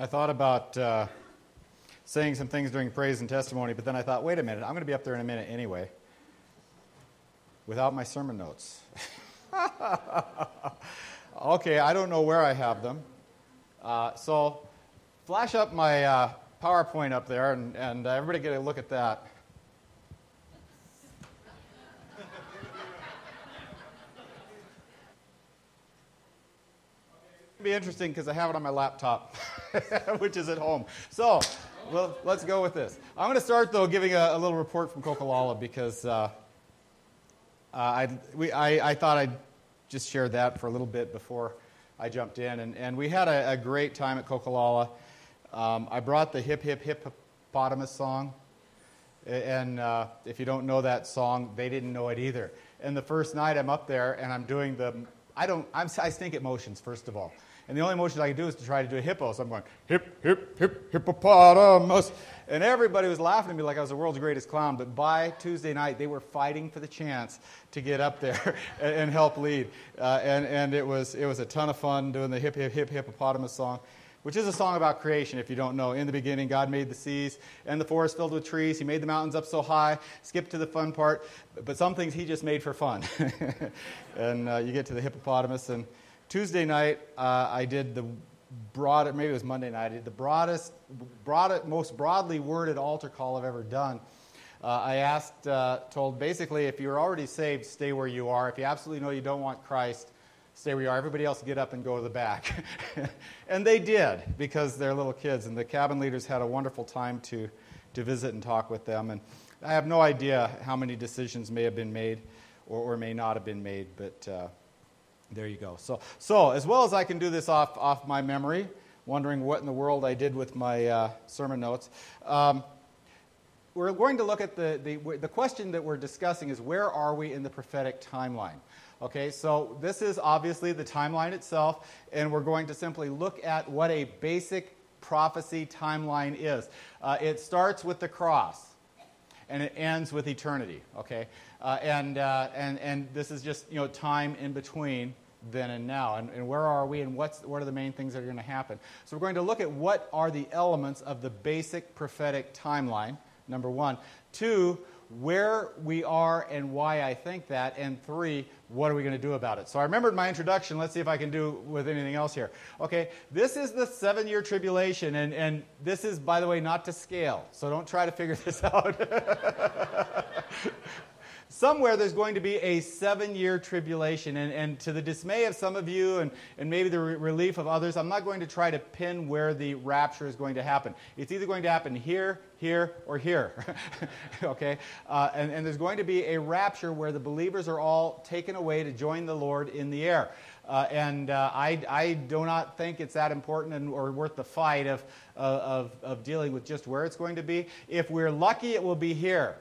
I thought about uh, saying some things during praise and testimony, but then I thought, wait a minute, I'm going to be up there in a minute anyway without my sermon notes. okay, I don't know where I have them. Uh, so, flash up my uh, PowerPoint up there, and, and uh, everybody get a look at that. Be interesting because I have it on my laptop, which is at home. So, well, let's go with this. I'm going to start though giving a, a little report from Coquilala because uh, uh, I, we, I, I, thought I'd just share that for a little bit before I jumped in, and, and we had a, a great time at Coquilala. Um, I brought the hip hip hippopotamus song, and uh, if you don't know that song, they didn't know it either. And the first night I'm up there and I'm doing the I don't I'm, I stink at motions first of all. And the only motion I could do is to try to do a hippo. So I'm going, hip, hip, hip, hippopotamus. And everybody was laughing at me like I was the world's greatest clown. But by Tuesday night, they were fighting for the chance to get up there and, and help lead. Uh, and and it, was, it was a ton of fun doing the hip, hip, hip, hippopotamus song which is a song about creation, if you don't know. In the beginning, God made the seas and the forest filled with trees. He made the mountains up so high. Skip to the fun part. But some things He just made for fun. and uh, you get to the hippopotamus, and Tuesday night, uh, I did the broad, maybe it was Monday night, I did the broadest, broad, most broadly worded altar call I've ever done. Uh, I asked, uh, told basically, if you're already saved, stay where you are. If you absolutely know you don't want Christ, stay where you are. Everybody else get up and go to the back. and they did because they're little kids, and the cabin leaders had a wonderful time to, to visit and talk with them. And I have no idea how many decisions may have been made or, or may not have been made, but uh, there you go. So, so as well as I can do this off, off my memory, wondering what in the world I did with my uh, sermon notes, um, we're going to look at the, the, the question that we're discussing is where are we in the prophetic timeline? Okay, so this is obviously the timeline itself, and we're going to simply look at what a basic prophecy timeline is. Uh, it starts with the cross and it ends with eternity. Okay, uh, and uh, and and this is just you know time in between then and now, and, and where are we, and what's what are the main things that are going to happen. So we're going to look at what are the elements of the basic prophetic timeline. Number one, two, where we are and why I think that, and three, what are we going to do about it? So I remembered my introduction. Let's see if I can do with anything else here. Okay, this is the seven year tribulation, and, and this is, by the way, not to scale. So don't try to figure this out. Somewhere there's going to be a seven year tribulation. And, and to the dismay of some of you and, and maybe the re- relief of others, I'm not going to try to pin where the rapture is going to happen. It's either going to happen here, here, or here. okay? Uh, and, and there's going to be a rapture where the believers are all taken away to join the Lord in the air. Uh, and uh, I, I, do not think it's that important and, or worth the fight of, of, of dealing with just where it's going to be. If we're lucky, it will be here.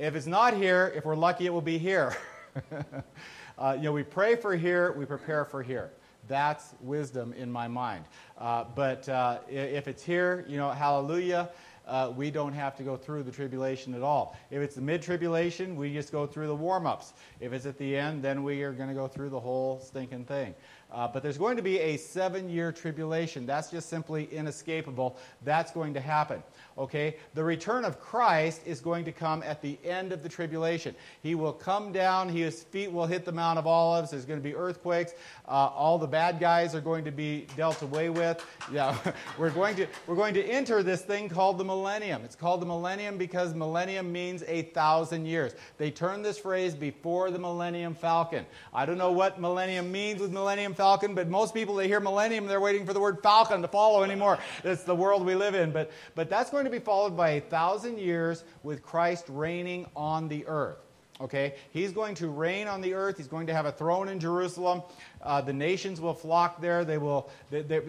If it's not here, if we're lucky, it will be here. uh, you know, we pray for here, we prepare for here. That's wisdom in my mind. Uh, but uh, if it's here, you know, hallelujah. Uh, we don't have to go through the tribulation at all. If it's the mid tribulation, we just go through the warm ups. If it's at the end, then we are going to go through the whole stinking thing. Uh, but there's going to be a seven year tribulation. That's just simply inescapable. That's going to happen. Okay? The return of Christ is going to come at the end of the tribulation. He will come down, his feet will hit the Mount of Olives, there's going to be earthquakes, uh, all the bad guys are going to be dealt away with. Yeah, we're going to we're going to enter this thing called the millennium. It's called the millennium because millennium means a thousand years. They turned this phrase before the millennium falcon. I don't know what millennium means with millennium falcon, but most people they hear millennium, they're waiting for the word falcon to follow anymore. It's the world we live in. But but that's going to be followed by a thousand years with Christ reigning on the earth. Okay? He's going to reign on the earth. He's going to have a throne in Jerusalem. Uh, the nations will flock there. They will, they, they,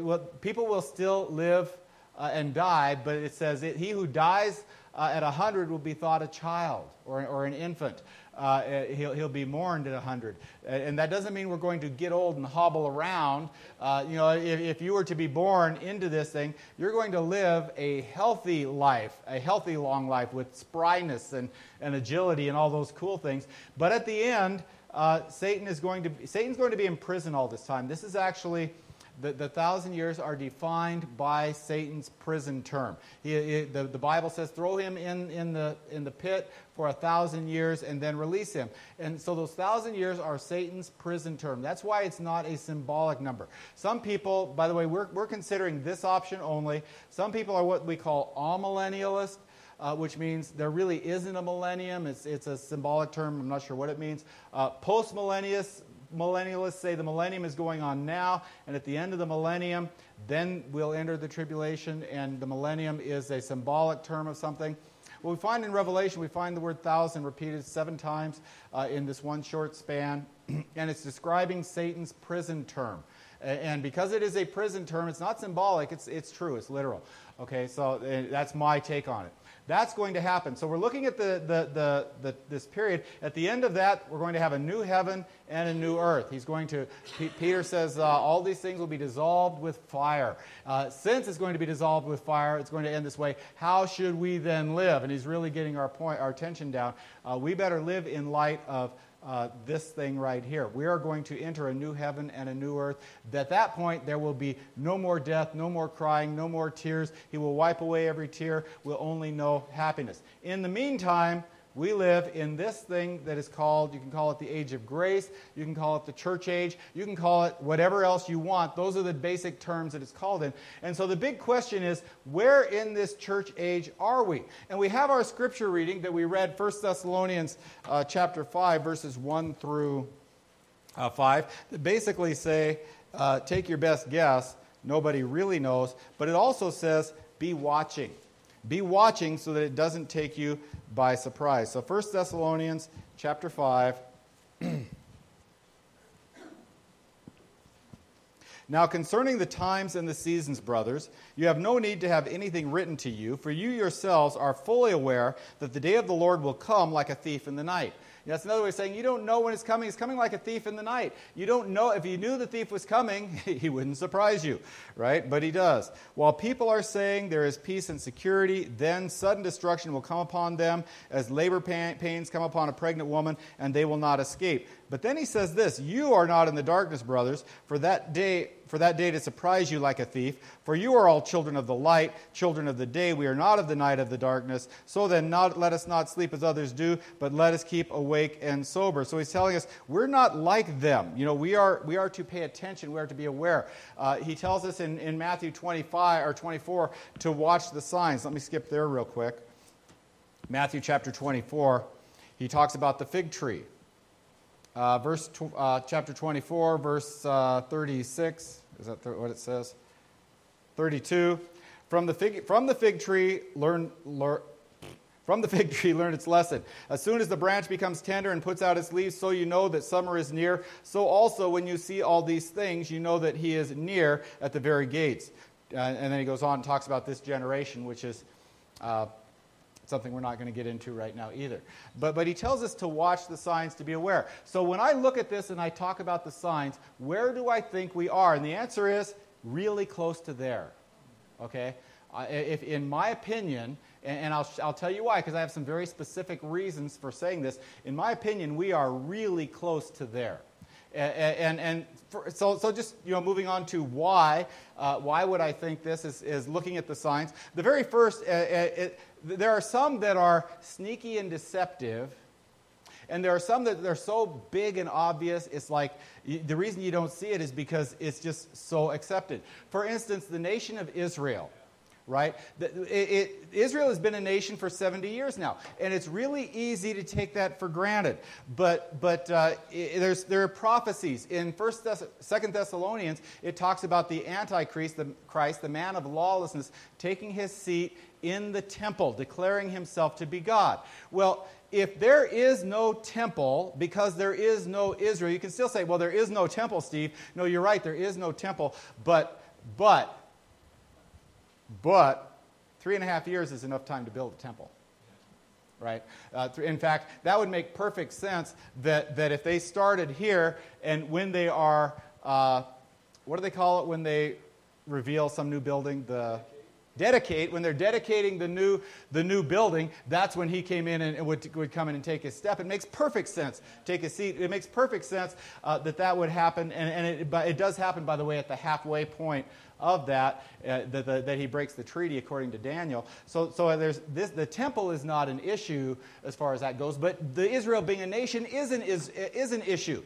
people will still live uh, and die, but it says he who dies uh, at 100 will be thought a child or, or an infant uh, he'll, he'll be mourned at 100. And that doesn't mean we're going to get old and hobble around. Uh, you know, if, if you were to be born into this thing, you're going to live a healthy life, a healthy long life with spryness and, and agility and all those cool things. But at the end, uh, Satan is going to Satan's going to be in prison all this time. This is actually the, the thousand years are defined by Satan's prison term. He, he, the, the Bible says, throw him in, in, the, in the pit for a thousand years and then release him. And so those thousand years are Satan's prison term. That's why it's not a symbolic number. Some people, by the way, we're, we're considering this option only. Some people are what we call amillennialists. Uh, which means there really isn't a millennium. It's, it's a symbolic term. I'm not sure what it means. Uh, Post millennialists millennialists say the millennium is going on now, and at the end of the millennium, then we'll enter the tribulation, and the millennium is a symbolic term of something. What we find in Revelation, we find the word thousand repeated seven times uh, in this one short span, and it's describing Satan's prison term. And because it is a prison term, it's not symbolic, it's, it's true, it's literal. Okay, so uh, that's my take on it. That's going to happen. So we're looking at the, the, the, the, this period. At the end of that, we're going to have a new heaven and a new earth. He's going to, P- Peter says, uh, all these things will be dissolved with fire. Uh, since it's going to be dissolved with fire, it's going to end this way. How should we then live? And he's really getting our point, our attention down. Uh, we better live in light of uh, this thing right here. We are going to enter a new heaven and a new earth. At that point, there will be no more death, no more crying, no more tears. He will wipe away every tear. We'll only know happiness. In the meantime, we live in this thing that is called, you can call it the age of grace, you can call it the church age, you can call it whatever else you want. Those are the basic terms that it's called in. And so the big question is, where in this church age are we? And we have our scripture reading that we read 1 Thessalonians uh, chapter 5, verses 1 through uh, 5, that basically say, uh, take your best guess. Nobody really knows. But it also says, be watching. Be watching so that it doesn't take you by surprise. So 1 Thessalonians chapter 5. Now, concerning the times and the seasons, brothers, you have no need to have anything written to you, for you yourselves are fully aware that the day of the Lord will come like a thief in the night. That's another way of saying you don't know when it's coming. It's coming like a thief in the night. You don't know. If you knew the thief was coming, he wouldn't surprise you, right? But he does. While people are saying there is peace and security, then sudden destruction will come upon them as labor pains come upon a pregnant woman, and they will not escape. But then he says this You are not in the darkness, brothers, for that day for that day to surprise you like a thief. For you are all children of the light, children of the day. We are not of the night of the darkness. So then, not, let us not sleep as others do, but let us keep awake and sober. So he's telling us we're not like them. You know, we are, we are to pay attention, we are to be aware. Uh, he tells us in, in Matthew 25 or 24 to watch the signs. Let me skip there real quick. Matthew chapter 24, he talks about the fig tree. Uh, verse tw- uh, chapter 24, verse uh, 36. Is that th- what it says? 32. From the fig, from the fig tree, learn, learn, from the fig tree, learn its lesson. As soon as the branch becomes tender and puts out its leaves, so you know that summer is near. So also, when you see all these things, you know that he is near at the very gates. Uh, and then he goes on and talks about this generation, which is uh, something we're not going to get into right now either. But, but he tells us to watch the signs to be aware. So when I look at this and I talk about the signs, where do I think we are? And the answer is really close to there. Okay? Uh, if, in my opinion, and, and I'll, I'll tell you why, because I have some very specific reasons for saying this. In my opinion, we are really close to there. And, and, and for, so, so just you know, moving on to why, uh, why would I think this is, is looking at the signs. The very first, uh, it, there are some that are sneaky and deceptive, and there are some that are so big and obvious, it's like the reason you don't see it is because it's just so accepted. For instance, the nation of Israel right? It, it, Israel has been a nation for 70 years now, and it's really easy to take that for granted. But, but uh, it, there are prophecies. In First Thess- Second Thessalonians, it talks about the Antichrist, the Christ, the man of lawlessness, taking his seat in the temple, declaring himself to be God. Well, if there is no temple because there is no Israel, you can still say, well, there is no temple, Steve. No, you're right, there is no temple. But, but, but, three and a half years is enough time to build a temple. Right? Uh, in fact, that would make perfect sense that, that if they started here and when they are, uh, what do they call it when they reveal some new building? The dedicate, when they're dedicating the new, the new building, that's when he came in and would, would come in and take his step. It makes perfect sense. Take a seat. It makes perfect sense uh, that that would happen. And, and it, but it does happen, by the way, at the halfway point of that, uh, that, that he breaks the treaty according to Daniel. So, so there's this, the temple is not an issue as far as that goes, but the Israel being a nation is an, is, is an issue.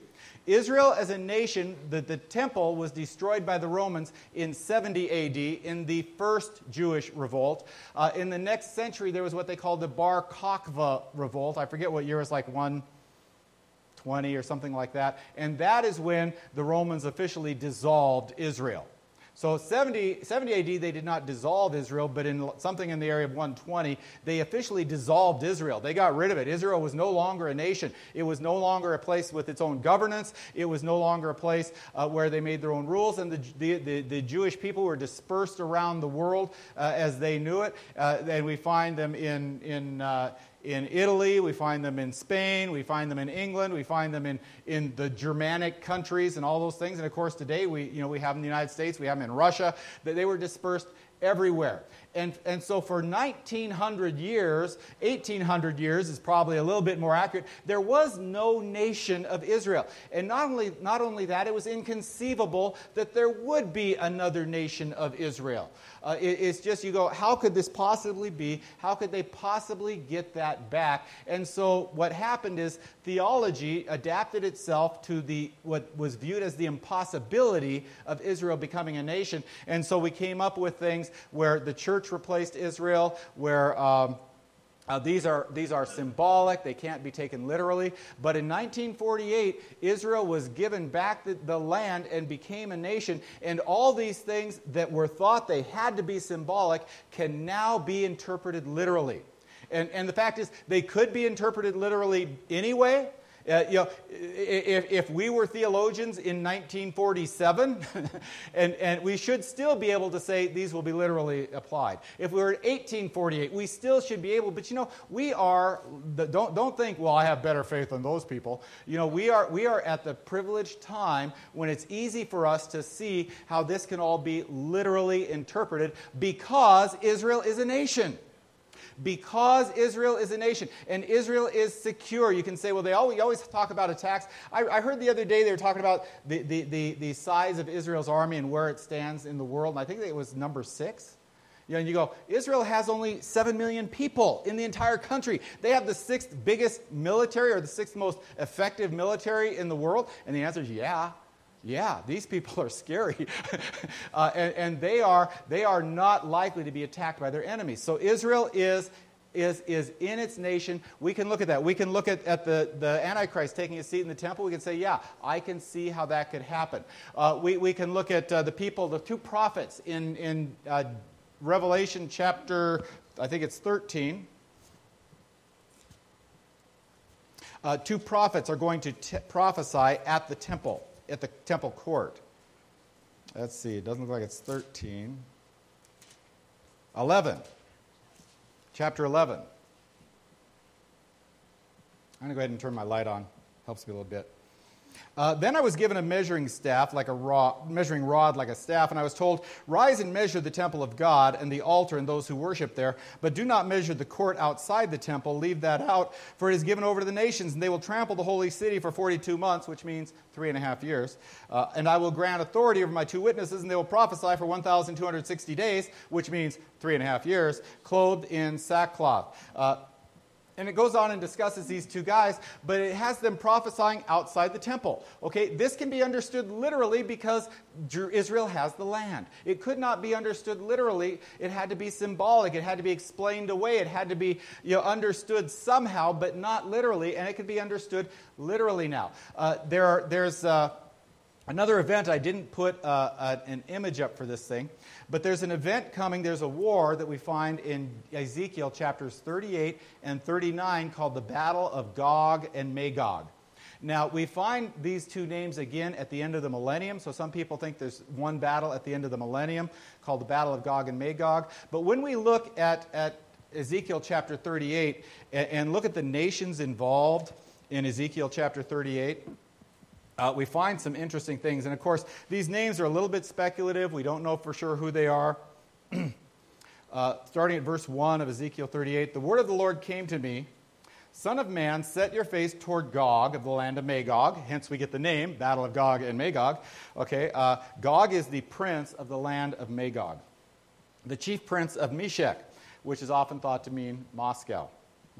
Israel as a nation, the, the temple was destroyed by the Romans in 70 AD in the first Jewish revolt. Uh, in the next century, there was what they called the Bar Kokhba revolt. I forget what year, it was like 120 or something like that. And that is when the Romans officially dissolved Israel. So 70, 70 AD, they did not dissolve Israel, but in something in the area of 120, they officially dissolved Israel. They got rid of it. Israel was no longer a nation. It was no longer a place with its own governance. It was no longer a place uh, where they made their own rules, and the, the, the, the, Jewish people were dispersed around the world uh, as they knew it. Uh, and we find them in, in uh, in Italy, we find them in Spain, we find them in England, we find them in, in the Germanic countries and all those things. And of course, today we, you know, we have them in the United States, we have them in Russia. that They were dispersed everywhere. And, and so for 1900 years, 1800 years is probably a little bit more accurate, there was no nation of Israel. And not only, not only that, it was inconceivable that there would be another nation of Israel. Uh, it, it's just, you go, how could this possibly be? How could they possibly get that back? And so what happened is theology adapted itself to the, what was viewed as the impossibility of Israel becoming a nation. And so we came up with things where the church replaced Israel, where um, uh, these, are, these are symbolic, they can't be taken literally. But in 1948, Israel was given back the, the, land and became a nation. And all these things that were thought they had to be symbolic can now be interpreted literally. And, and the fact is, they could be interpreted literally anyway. Uh, you know, if, if we were theologians in 1947, and, and we should still be able to say these will be literally applied. If we were in 1848, we still should be able, but you know, we are, don't, don't think, well, I have better faith than those people. You know, we are, we are at the privileged time when it's easy for us to see how this can all be literally interpreted because Israel is a nation because Israel is a nation and Israel is secure. You can say, well, they always, always talk about attacks. I, I, heard the other day they were talking about the, the, the, the size of Israel's army and where it stands in the world, and I think it was number six. You know, and you go, Israel has only 7 million people in the entire country. They have the sixth biggest military or the sixth most effective military in the world. And the answer is yeah yeah, these people are scary. uh, and, and they, are, they are not likely to be attacked by their enemies. So Israel is, is, is in its nation. We can look at that. We can look at, at the, the Antichrist taking a seat in the temple. We can say, yeah, I can see how that could happen. Uh, we, we can look at uh, the people, the two prophets in, in uh, Revelation chapter, I think it's 13. Uh, two prophets are going to t- prophesy at the temple at the temple court. Let's see, it doesn't look like it's 13. 11. Chapter 11. I'm going to go ahead and turn my light on. Helps me a little bit. Uh, then I was given a measuring staff, like a rod, measuring rod, like a staff, and I was told, Rise and measure the temple of God and the altar and those who worship there, but do not measure the court outside the temple. Leave that out, for it is given over to the nations, and they will trample the holy city for 42 months, which means three and a half years. Uh, and I will grant authority over my two witnesses, and they will prophesy for 1,260 days, which means three and a half years, clothed in sackcloth. Uh, and it goes on and discusses these two guys, but it has them prophesying outside the temple. Okay, this can be understood literally because Israel has the land. It could not be understood literally. It had to be symbolic. It had to be explained away. It had to be you know, understood somehow, but not literally. And it could be understood literally now. Uh, there are, there's uh, another event. I didn't put uh, uh an image up for this thing. But there's an event coming, there's a war that we find in Ezekiel chapters 38 and 39 called the Battle of Gog and Magog. Now, we find these two names again at the end of the millennium. So some people think there's one battle at the end of the millennium called the Battle of Gog and Magog. But when we look at, at Ezekiel chapter 38 and, and look at the nations involved in Ezekiel chapter 38, uh, we find some interesting things. And of course, these names are a little bit speculative. We don't know for sure who they are. uh, starting at verse 1 of Ezekiel 38. The word of the Lord came to me Son of man, set your face toward Gog of the land of Magog. Hence, we get the name, Battle of Gog and Magog. Okay, uh, Gog is the prince of the land of Magog, the chief prince of Meshech, which is often thought to mean Moscow.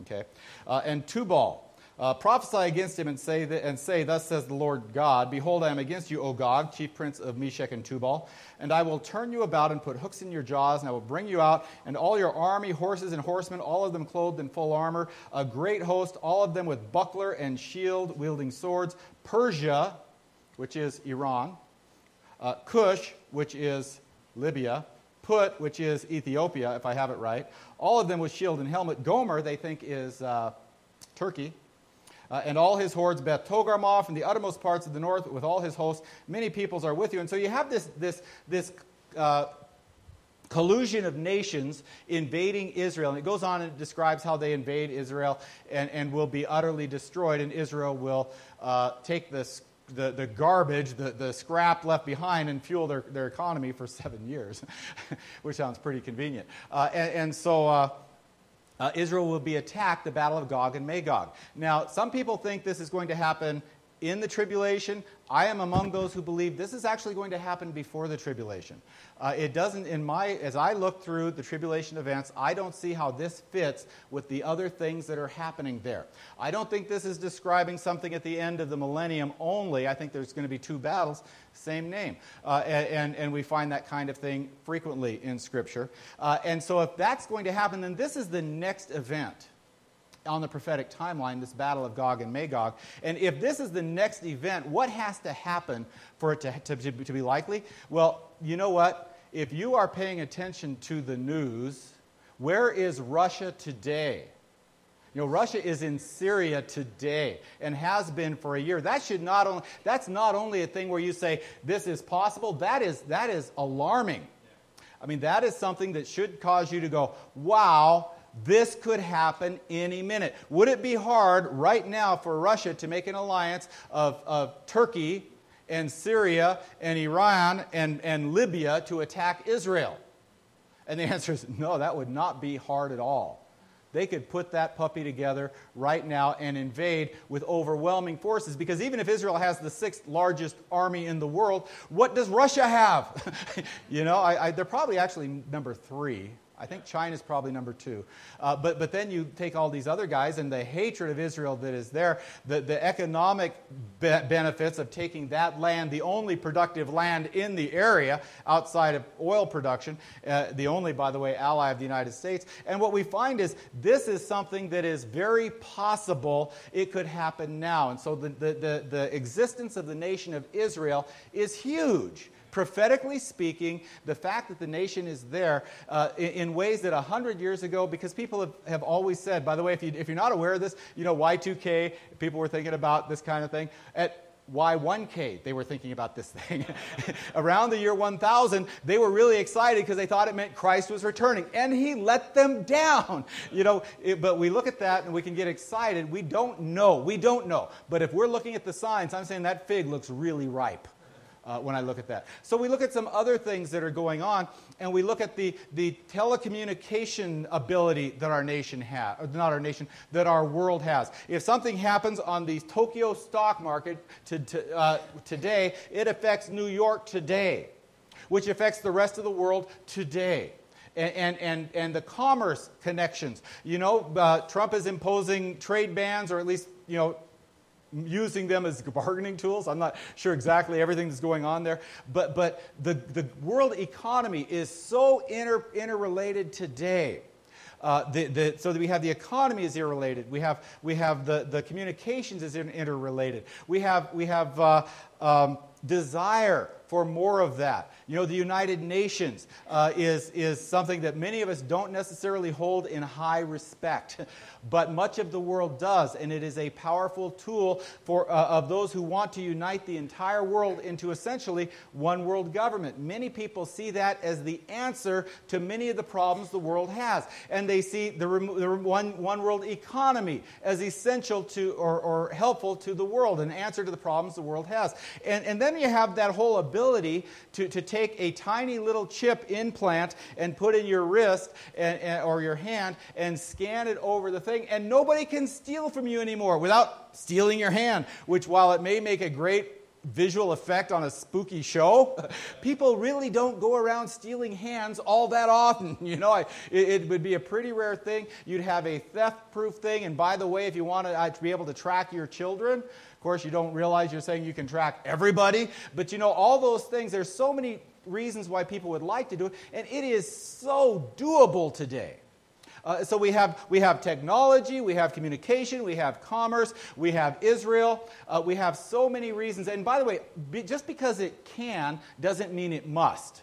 Okay, uh, and Tubal, uh, prophesy against him and say, and say, Thus says the Lord God, Behold, I am against you, O Gog, chief prince of Meshech and Tubal, and I will turn you about and put hooks in your jaws, and I will bring you out, and all your army, horses and horsemen, all of them clothed in full armor, a great host, all of them with buckler and shield, wielding swords. Persia, which is Iran, uh, Cush, which is Libya, Put, which is Ethiopia, if I have it right, all of them with shield and helmet. Gomer, they think, is uh, Turkey uh, and all his hordes, Beth Togarmah, the uttermost parts of the north, with all his hosts. Many peoples are with you. And so you have this, this, this uh, collusion of nations invading Israel. And it goes on and it describes how they invade Israel and, and will be utterly destroyed, and Israel will uh, take this. The, the garbage, the, the scrap left behind, and fuel their, their economy for seven years, which sounds pretty convenient. Uh, and, and, so uh, uh, Israel will be attacked, the Battle of Gog and Magog. Now, some people think this is going to happen in the tribulation. I am among those who believe this is actually going to happen before the tribulation. Uh, it doesn't, in my, as I look through the tribulation events, I don't see how this fits with the other things that are happening there. I don't think this is describing something at the end of the millennium only. I think there's going to be two battles, same name. Uh, and, and we find that kind of thing frequently in Scripture. Uh, and so if that's going to happen, then this is the next event on the prophetic timeline, this battle of Gog and Magog. And if this is the next event, what has to happen for it to, to, to, be likely? Well, you know what? If you are paying attention to the news, where is Russia today? You know, Russia is in Syria today and has been for a year. That should not only, that's not only a thing where you say this is possible, that is, that is alarming. I mean, that is something that should cause you to go, wow, this could happen any minute. Would it be hard right now for Russia to make an alliance of, of Turkey and Syria and Iran and, and Libya to attack Israel? And the answer is no, that would not be hard at all. They could put that puppy together right now and invade with overwhelming forces because even if Israel has the sixth largest army in the world, what does Russia have? you know, I, I, they're probably actually number three I think China's probably number two. Uh, but, but then you take all these other guys and the hatred of Israel that is there, the, the economic be- benefits of taking that land, the only productive land in the area outside of oil production, uh, the only, by the way, ally of the United States. And what we find is this is something that is very possible it could happen now. And so the, the, the, the existence of the nation of Israel is huge prophetically speaking, the fact that the nation is there uh, in, ways that 100 years ago, because people have, have always said, by the way, if, you, if you're not aware of this, you know, Y2K, people were thinking about this kind of thing. At Y1K, they were thinking about this thing. Around the year 1000, they were really excited because they thought it meant Christ was returning, and he let them down. You know, it, but we look at that and we can get excited. We don't know. We don't know. But if we're looking at the signs, I'm saying that fig looks really ripe uh, when I look at that. So we look at some other things that are going on, and we look at the, the telecommunication ability that our nation has, not our nation, that our world has. If something happens on the Tokyo stock market to, to, uh, today, it affects New York today, which affects the rest of the world today. And, and, and, the commerce connections. You know, uh, Trump is imposing trade bans, or at least, you know, using them as bargaining tools. I'm not sure exactly everything that's going on there. But, but the, the world economy is so inter, interrelated today. Uh, the, the, so that we have the economy is interrelated. We have, we have the, the communications is interrelated. We have, we have uh, um, desire for more of that. You know, the United Nations uh, is, is something that many of us don't necessarily hold in high respect, but much of the world does, and it is a powerful tool for, uh, of those who want to unite the entire world into essentially one world government. Many people see that as the answer to many of the problems the world has, and they see the, the one, one world economy as essential to or, or helpful to the world, an answer to the problems the world has. And, and then you have that whole ability ability to, to take a tiny little chip implant and put in your wrist and, and, or your hand and scan it over the thing, and nobody can steal from you anymore without stealing your hand, which, while it may make a great visual effect on a spooky show. People really don't go around stealing hands all that often. You know, I, it, it, would be a pretty rare thing. You'd have a theft proof thing. And by the way, if you want to, uh, to be able to track your children, of course, you don't realize you're saying you can track everybody. But you know, all those things, there's so many reasons why people would like to do it. And it is so doable today. Uh, so we have, we have technology, we have communication, we have commerce, we have Israel, uh, we have so many reasons. And by the way, be, just because it can doesn't mean it must.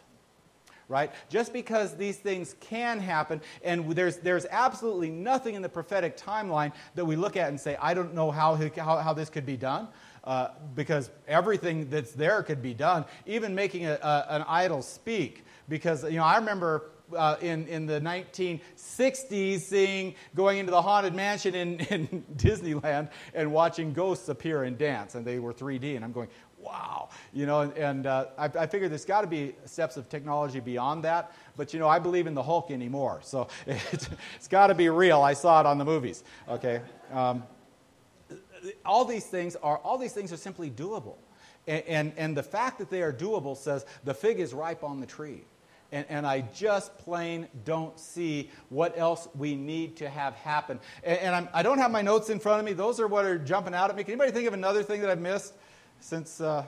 Right? Just because these things can happen, and there's, there's absolutely nothing in the prophetic timeline that we look at and say, I don't know how, how, how this could be done. Uh, because everything that's there could be done, even making a, a, an idol speak. Because, you know, I remember uh, in, in the 1960s seeing, going into the Haunted Mansion in, in Disneyland and watching ghosts appear and dance. And they were 3D. And I'm going, wow. You know, and, uh, I, I figure there's got to be steps of technology beyond that. But, you know, I believe in the Hulk anymore. So it's, it's got to be real. I saw it on the movies. Okay. Um, all these things are all these things are simply doable and, and, and, the fact that they are doable says the fig is ripe on the tree and, and I just plain don't see what else we need to have happen. And, and I'm, I do not have my notes in front of me. Those are what are jumping out at me. Can anybody think of another thing that I've missed since? Uh,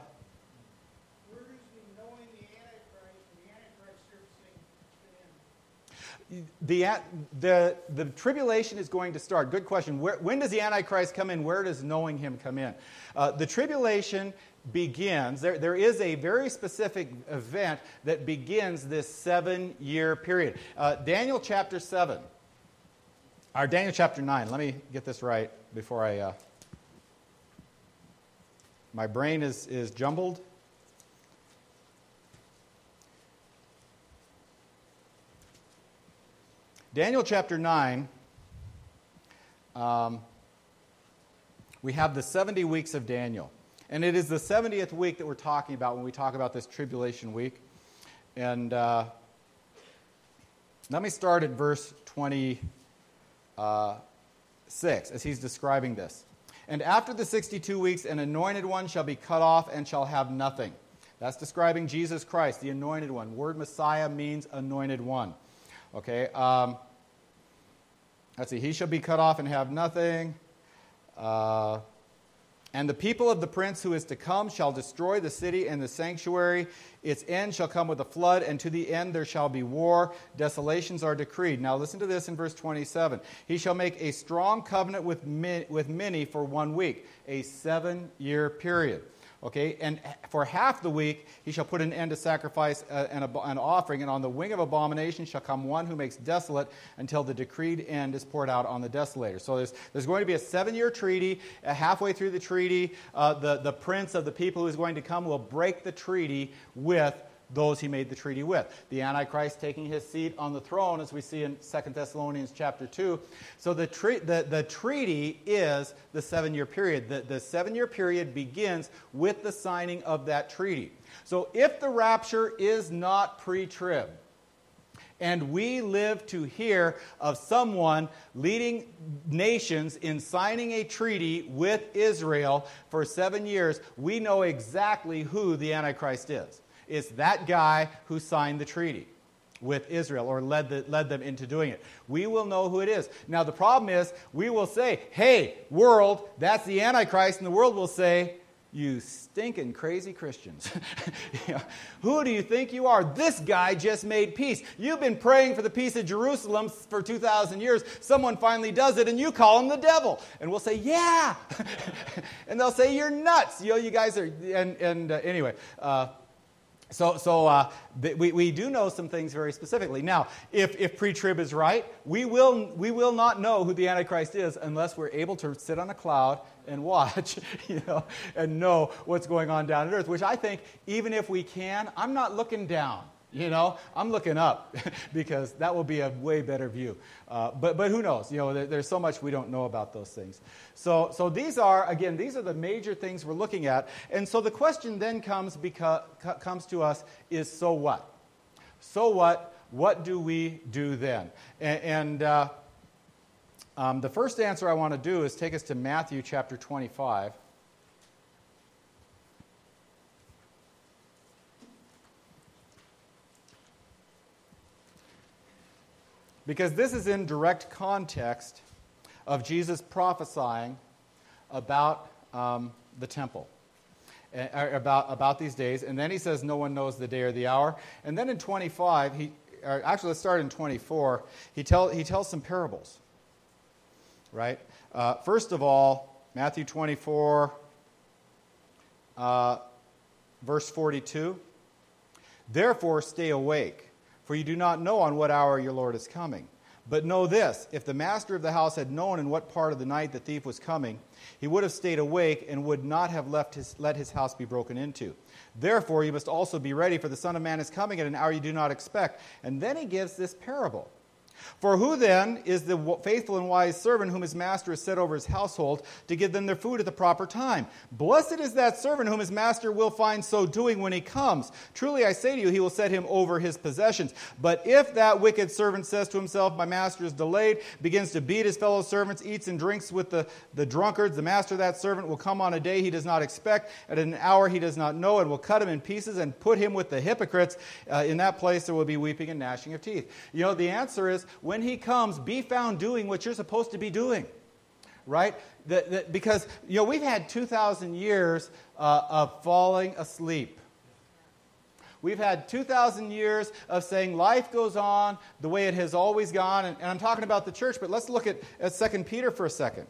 the, the, the tribulation is going to start. Good question. Where, when does the Antichrist come in? Where does knowing him come in? Uh, the tribulation begins, there, there is a very specific event that begins this seven year period. Uh, Daniel chapter 7, or Daniel chapter 9. Let me get this right before I. Uh, my brain is, is jumbled. Daniel chapter 9, um, we have the 70 weeks of Daniel. And it is the 70th week that we're talking about when we talk about this tribulation week. And uh, let me start at verse 26 uh, as he's describing this. And after the 62 weeks, an anointed one shall be cut off and shall have nothing. That's describing Jesus Christ, the anointed one. Word Messiah means anointed one. Okay? Um, let's see. He shall be cut off and have nothing. Uh, and the people of the prince who is to come shall destroy the city and the sanctuary. Its end shall come with a flood, and to the end there shall be war. Desolations are decreed. Now listen to this in verse 27. He shall make a strong covenant with, with many for one week, a seven year period. Okay, and for half the week he shall put an end to sacrifice uh, and an offering, and on the wing of abomination shall come one who makes desolate until the decreed end is poured out on the desolator. So there's, there's going to be a seven year treaty. Uh, halfway through the treaty, uh, the, the prince of the people who is going to come will break the treaty with those he made the treaty with. The Antichrist taking his seat on the throne, as we see in 2 Thessalonians chapter 2. So the, tre- the, the treaty is the seven year period. The, the seven year period begins with the signing of that treaty. So if the rapture is not pre trib, and we live to hear of someone leading nations in signing a treaty with Israel for seven years, we know exactly who the Antichrist is. It's that guy who signed the treaty with Israel or led, the, led them into doing it. We will know who it is. Now, the problem is, we will say, hey, world, that's the Antichrist, and the world will say, you stinking crazy Christians. Who do you think you are? This guy just made peace. You've been praying for the peace of Jerusalem for 2,000 years. Someone finally does it, and you call him the devil. And we'll say, Yeah. and they'll say, You're nuts. You know, you guys are. And, and uh, anyway. Uh, so, so uh, th- we, we do know some things very specifically. Now, if, if pre trib is right, we will, we will not know who the Antichrist is unless we're able to sit on a cloud and watch, you know, and know what's going on down on earth, which I think, even if we can, I'm not looking down. You know, I'm looking up because that will be a way better view. Uh, but, but who knows? You know, there, there's so much we don't know about those things. So, so these are, again, these are the major things we're looking at. And so the question then comes, because, comes to us is so what? So what? What do we do then? And, and uh, um, the first answer I want to do is take us to Matthew chapter 25. Because this is in direct context of Jesus prophesying about um, the temple, uh, about, about these days. And then he says, No one knows the day or the hour. And then in 25, he, actually, let's start in 24. He, tell, he tells some parables, right? Uh, first of all, Matthew 24, uh, verse 42. Therefore, stay awake for you do not know on what hour your Lord is coming. But know this if the master of the house had known in what part of the night the thief was coming, he would have stayed awake and would not have left his, let his house be broken into. Therefore, you must also be ready, for the Son of Man is coming at an hour you do not expect. And then he gives this parable. For who then is the faithful and wise servant whom his master has set over his household to give them their food at the proper time? Blessed is that servant whom his master will find so doing when he comes. Truly I say to you, he will set him over his possessions. But if that wicked servant says to himself, My master is delayed, begins to beat his fellow servants, eats and drinks with the, the drunkards, the master of that servant will come on a day he does not expect, at an hour he does not know, and will cut him in pieces and put him with the hypocrites. Uh, in that place there will be weeping and gnashing of teeth. You know, the answer is when he comes, be found doing what you're supposed to be doing. Right? The, the, because, you know, we've had 2,000 years uh, of falling asleep. We've had 2,000 years of saying life goes on the way it has always gone. And, and I'm talking about the church, but let's look at, at 2 Peter for a second.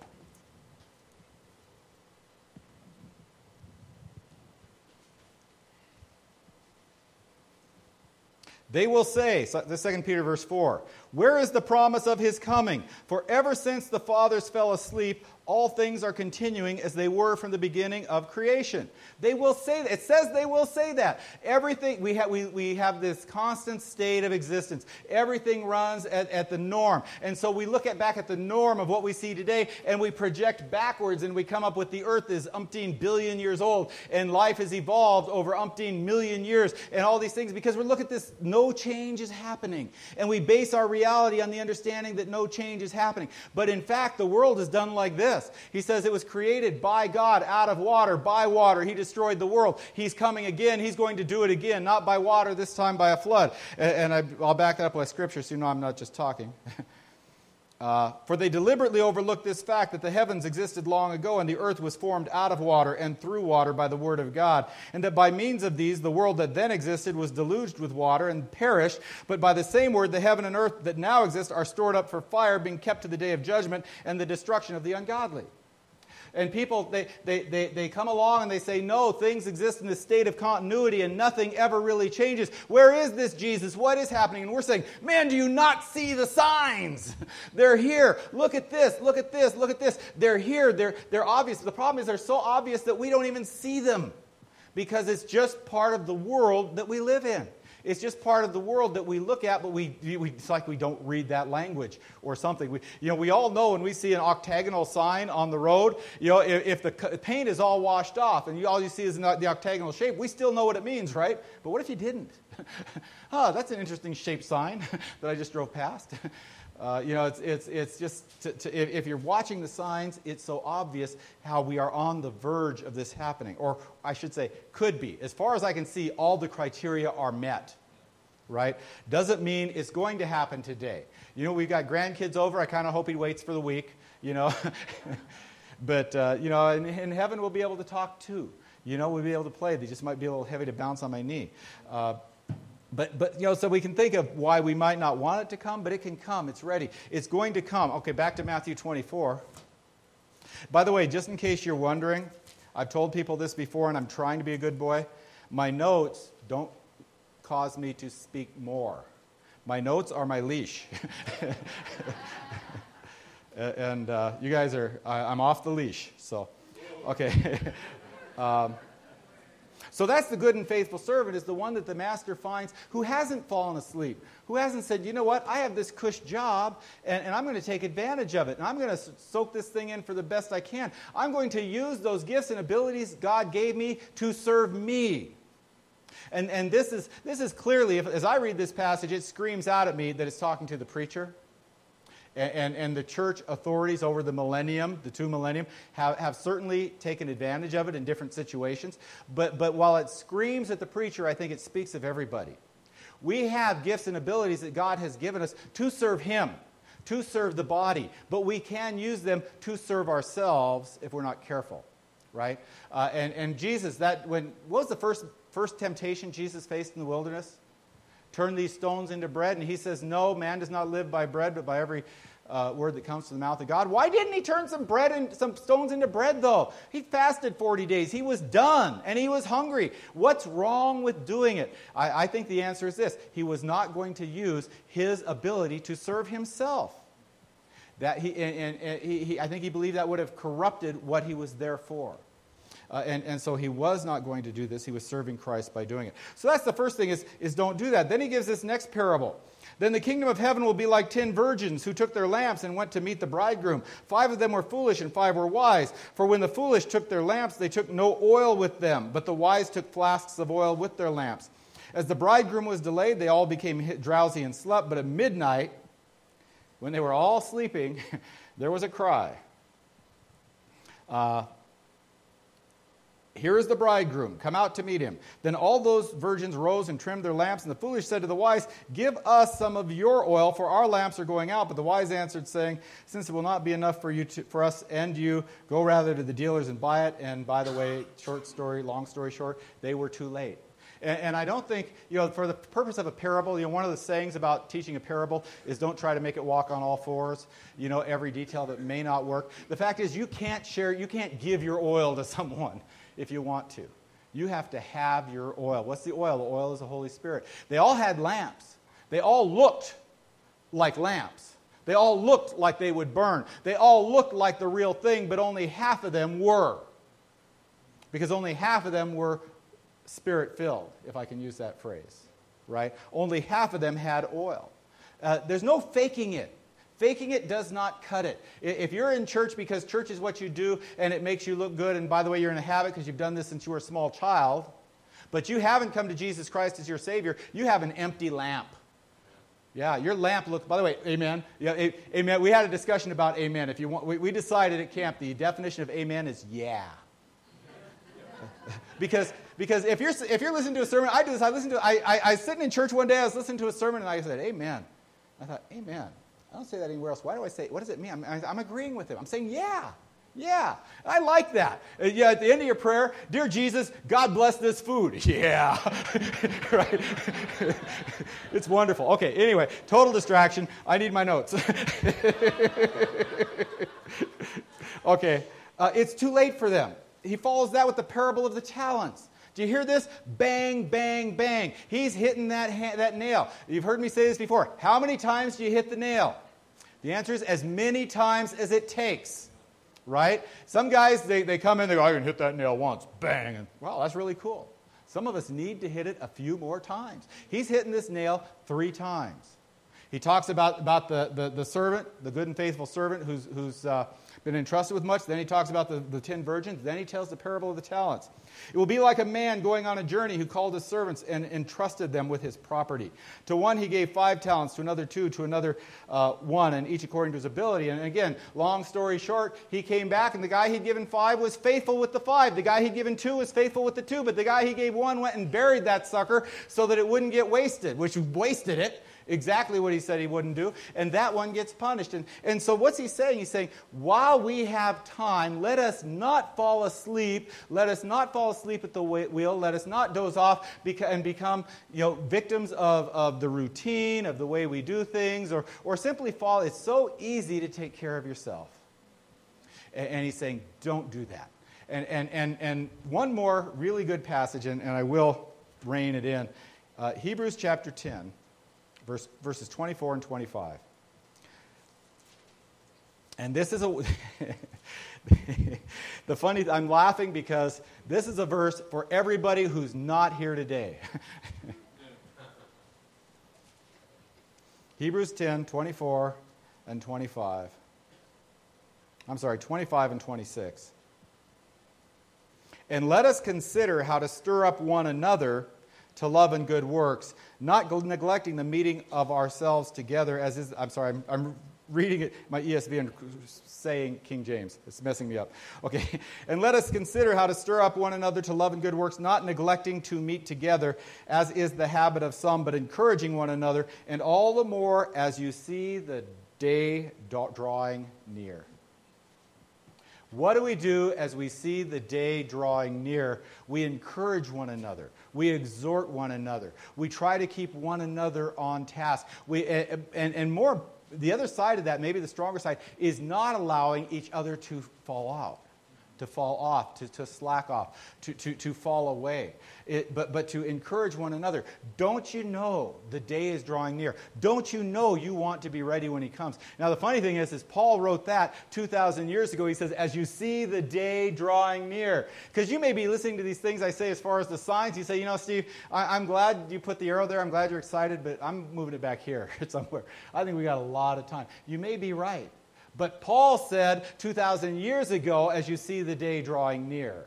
They will say, the second Peter verse 4, where is the promise of his coming? For ever since the fathers fell asleep, all things are continuing as they were from the beginning of creation. They will say that. It says they will say that. Everything, we have, we, we have this constant state of existence. Everything runs at, at the norm. And so we look at back at the norm of what we see today and we project backwards and we come up with the earth is umpteen billion years old and life has evolved over umpteen million years and all these things because we look at this, no change is happening. And we base our reality on the understanding that no change is happening. But in fact, the world is done like this this. He says it was created by God out of water, by water. He destroyed the world. He's coming again. He's going to do it again, not by water, this time by a flood. And, I, will back that up with scripture so you know I'm not just talking. Uh, for they deliberately overlooked this fact that the heavens existed long ago and the earth was formed out of water and through water by the word of God, and that by means of these the world that then existed was deluged with water and perished, but by the same word the heaven and earth that now exist are stored up for fire, being kept to the day of judgment and the destruction of the ungodly. And people, they, they, they, they come along and they say, no, things exist in this state of continuity and nothing ever really changes. Where is this Jesus? What is happening? And we're saying, man, do you not see the signs? they're here. Look at this. Look at this. Look at this. They're here. They're, they're obvious. The problem is they're so obvious that we don't even see them because it's just part of the world that we live in. It's just part of the world that we look at, but we, we, it's like we don't read that language or something. We, you know, we all know when we see an octagonal sign on the road, you know, if, if the paint is all washed off and you, all you see is the octagonal shape, we still know what it means, right? But what if you didn't? oh, that's an interesting shaped sign that I just drove past. Uh, you know, it's, it's, it's just, to, to, if, you're watching the signs, it's so obvious how we are on the verge of this happening. Or I should say, could be. As far as I can see, all the criteria are met, right? Doesn't mean it's going to happen today. You know, we've got grandkids over. I kind of hope he waits for the week, you know. but, uh, you know, in, in, heaven we'll be able to talk too. You know, we'll be able to play. They just might be a little heavy to bounce on my knee. Uh, but, but, you know, so we can think of why we might not want it to come, but it can come. It's ready. It's going to come. Okay, back to Matthew 24. By the way, just in case you're wondering, I've told people this before and I'm trying to be a good boy. My notes don't cause me to speak more. My notes are my leash. and uh, you guys are, I, am off the leash. So, okay. um, So that's the good and faithful servant, is the one that the master finds who hasn't fallen asleep, who hasn't said, you know what, I have this cush job, and, and I'm going to take advantage of it, and I'm going to soak this thing in for the best I can. I'm going to use those gifts and abilities God gave me to serve me. And, and this, is, this is clearly, if, as I read this passage, it screams out at me that it's talking to the preacher and, and, the church authorities over the millennium, the two millennium, have, have certainly taken advantage of it in different situations. But, but while it screams at the preacher, I think it speaks of everybody. We have gifts and abilities that God has given us to serve Him, to serve the body, but we can use them to serve ourselves if we're not careful, right? Uh, and, and Jesus, that when what was the first first temptation Jesus faced in the wilderness? Turn these stones into bread. And he says, No, man does not live by bread, but by every uh, word that comes from the mouth of God. Why didn't he turn some bread and some stones into bread, though? He fasted 40 days. He was done and he was hungry. What's wrong with doing it? I, I think the answer is this he was not going to use his ability to serve himself. That he, and, and he, he, I think he believed that would have corrupted what he was there for. Uh, and, and so he was not going to do this. He was serving Christ by doing it. So that's the first thing is, is don't do that. Then he gives this next parable. Then the kingdom of heaven will be like ten virgins who took their lamps and went to meet the bridegroom. Five of them were foolish and five were wise. For when the foolish took their lamps, they took no oil with them, but the wise took flasks of oil with their lamps. As the bridegroom was delayed, they all became drowsy and slept. But at midnight, when they were all sleeping, there was a cry. Uh, here is the bridegroom, come out to meet him. Then all those virgins rose and trimmed their lamps, and the foolish said to the wise, Give us some of your oil, for our lamps are going out. But the wise answered, saying, Since it will not be enough for, you to, for us and you, go rather to the dealers and buy it. And by the way, short story, long story short, they were too late. And, and I don't think, you know, for the purpose of a parable, you know, one of the sayings about teaching a parable is don't try to make it walk on all fours, you know, every detail that may not work. The fact is, you can't share, you can't give your oil to someone if you want to. You have to have your oil. What's the oil? The oil is the Holy Spirit. They all had lamps. They all looked like lamps. They all looked like they would burn. They all looked like the real thing, but only half of them were. Because only half of them were spirit filled, if I can use that phrase, right? Only half of them had oil. Uh, there's no faking it. Faking it does not cut it. If you're in church because church is what you do and it makes you look good, and by the way, you're in a habit because you've done this since you were a small child, but you haven't come to Jesus Christ as your Savior, you have an empty lamp. Yeah, your lamp looks, by the way, amen. Yeah, amen. We had a discussion about amen. If you want, we, we decided at camp the definition of amen is yeah. because because if you're, if you're listening to a sermon, I do this. I listen to, I, I, I was sitting in church one day, I was listening to a sermon, and I said, Amen. I thought, Amen. I don't say that anywhere else. Why do I say, what does it mean? I'm, I'm agreeing with him. I'm saying, yeah, yeah. I like that. Uh, yeah, at the end of your prayer, dear Jesus, God bless this food. Yeah. right? it's wonderful. Okay, anyway, total distraction. I need my notes. okay, uh, it's too late for them. He follows that with the parable of the talents. Do you hear this? Bang, bang, bang. He's hitting that, ha- that nail. You've heard me say this before. How many times do you hit the nail? The answer is as many times as it takes, right? Some guys, they, they come in, they go, I can hit that nail once, bang, and wow, that's really cool. Some of us need to hit it a few more times. He's hitting this nail three times. He talks about, about the, the, the servant, the good and faithful servant who's, who's uh, been entrusted with much. Then he talks about the, the ten virgins. Then he tells the parable of the talents. It will be like a man going on a journey who called his servants and entrusted them with his property. To one he gave five talents, to another two, to another uh, one, and each according to his ability. And again, long story short, he came back, and the guy he'd given five was faithful with the five. The guy he'd given two was faithful with the two, but the guy he gave one went and buried that sucker so that it wouldn't get wasted, which wasted it exactly what he said he wouldn't do, and that one gets punished. And, and so, what's he saying? He's saying, while we have time, let us not fall asleep. Let us not fall asleep at the wheel. Let us not doze off and become you know, victims of, of the routine, of the way we do things, or, or simply fall. It's so easy to take care of yourself. And, and he's saying, don't do that. And, and, and, and one more really good passage, and, and I will rein it in. Uh, Hebrews chapter 10 verse, verses 24 and 25. And this is a. the funny, I'm laughing because this is a verse for everybody who's not here today. Hebrews 10, 24 and 25. I'm sorry, 25 and 26. And let us consider how to stir up one another to love and good works, not neglecting the meeting of ourselves together, as is, I'm sorry, I'm, I'm reading it, my ESV and saying King James. It's messing me up. Okay. And let us consider how to stir up one another to love and good works, not neglecting to meet together, as is the habit of some, but encouraging one another, and all the more as you see the day drawing near. What do we do as we see the day drawing near? We encourage one another. We exhort one another. We try to keep one another on task. We, eh, eh, and, and more the other side of that, maybe the stronger side, is not allowing each other to fall out to fall off, to, to slack off, to, to, to fall away, it, but, but to encourage one another. Don't you know the day is drawing near? Don't you know you want to be ready when he comes? Now, the funny thing is, is Paul wrote that 2,000 years ago. He says, as you see the day drawing near. Because you may be listening to these things I say as far as the signs. You say, you know, Steve, I, I'm glad you put the arrow there. I'm glad you're excited, but I'm moving it back here somewhere. I think we got a lot of time. You may be right. But Paul said 2,000 years ago, as you see the day drawing near,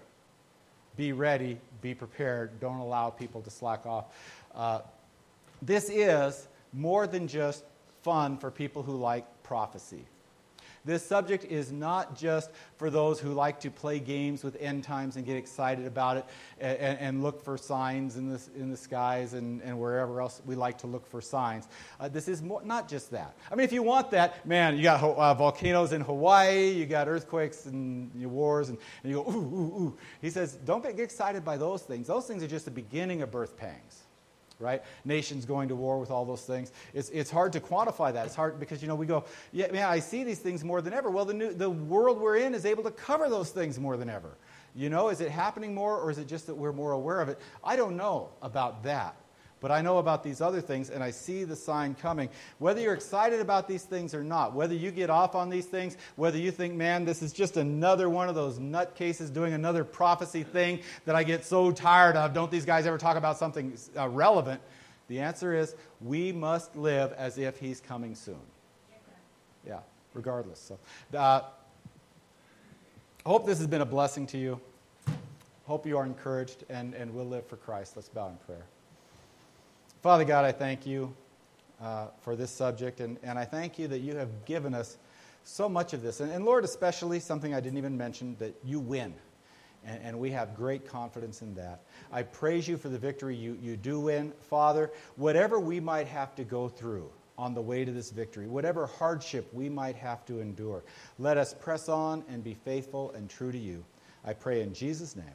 be ready, be prepared, don't allow people to slack off. Uh, this is more than just fun for people who like prophecy. This subject is not just for those who like to play games with end times and get excited about it and, and look for signs in the, in the skies and, and wherever else we like to look for signs. Uh, this is more, not just that. I mean, if you want that, man, you got uh, volcanoes in Hawaii, you got earthquakes and wars, and, and you go, ooh, ooh, ooh. He says, don't get excited by those things. Those things are just the beginning of birth pangs right? Nations going to war with all those things. It's, it's hard to quantify that. It's hard because, you know, we go, yeah, man, I see these things more than ever. Well, the, new, the world we're in is able to cover those things more than ever. You know, is it happening more or is it just that we're more aware of it? I don't know about that. But I know about these other things, and I see the sign coming. Whether you're excited about these things or not, whether you get off on these things, whether you think, man, this is just another one of those nutcases doing another prophecy thing that I get so tired of, don't these guys ever talk about something uh, relevant? The answer is we must live as if he's coming soon. Yeah, regardless. So, uh, I hope this has been a blessing to you. Hope you are encouraged and, and will live for Christ. Let's bow in prayer. Father God, I thank you uh, for this subject, and, and I thank you that you have given us so much of this. And, and Lord, especially something I didn't even mention that you win. And, and, we have great confidence in that. I praise you for the victory you, you do win. Father, whatever we might have to go through on the way to this victory, whatever hardship we might have to endure, let us press on and be faithful and true to you. I pray in Jesus' name.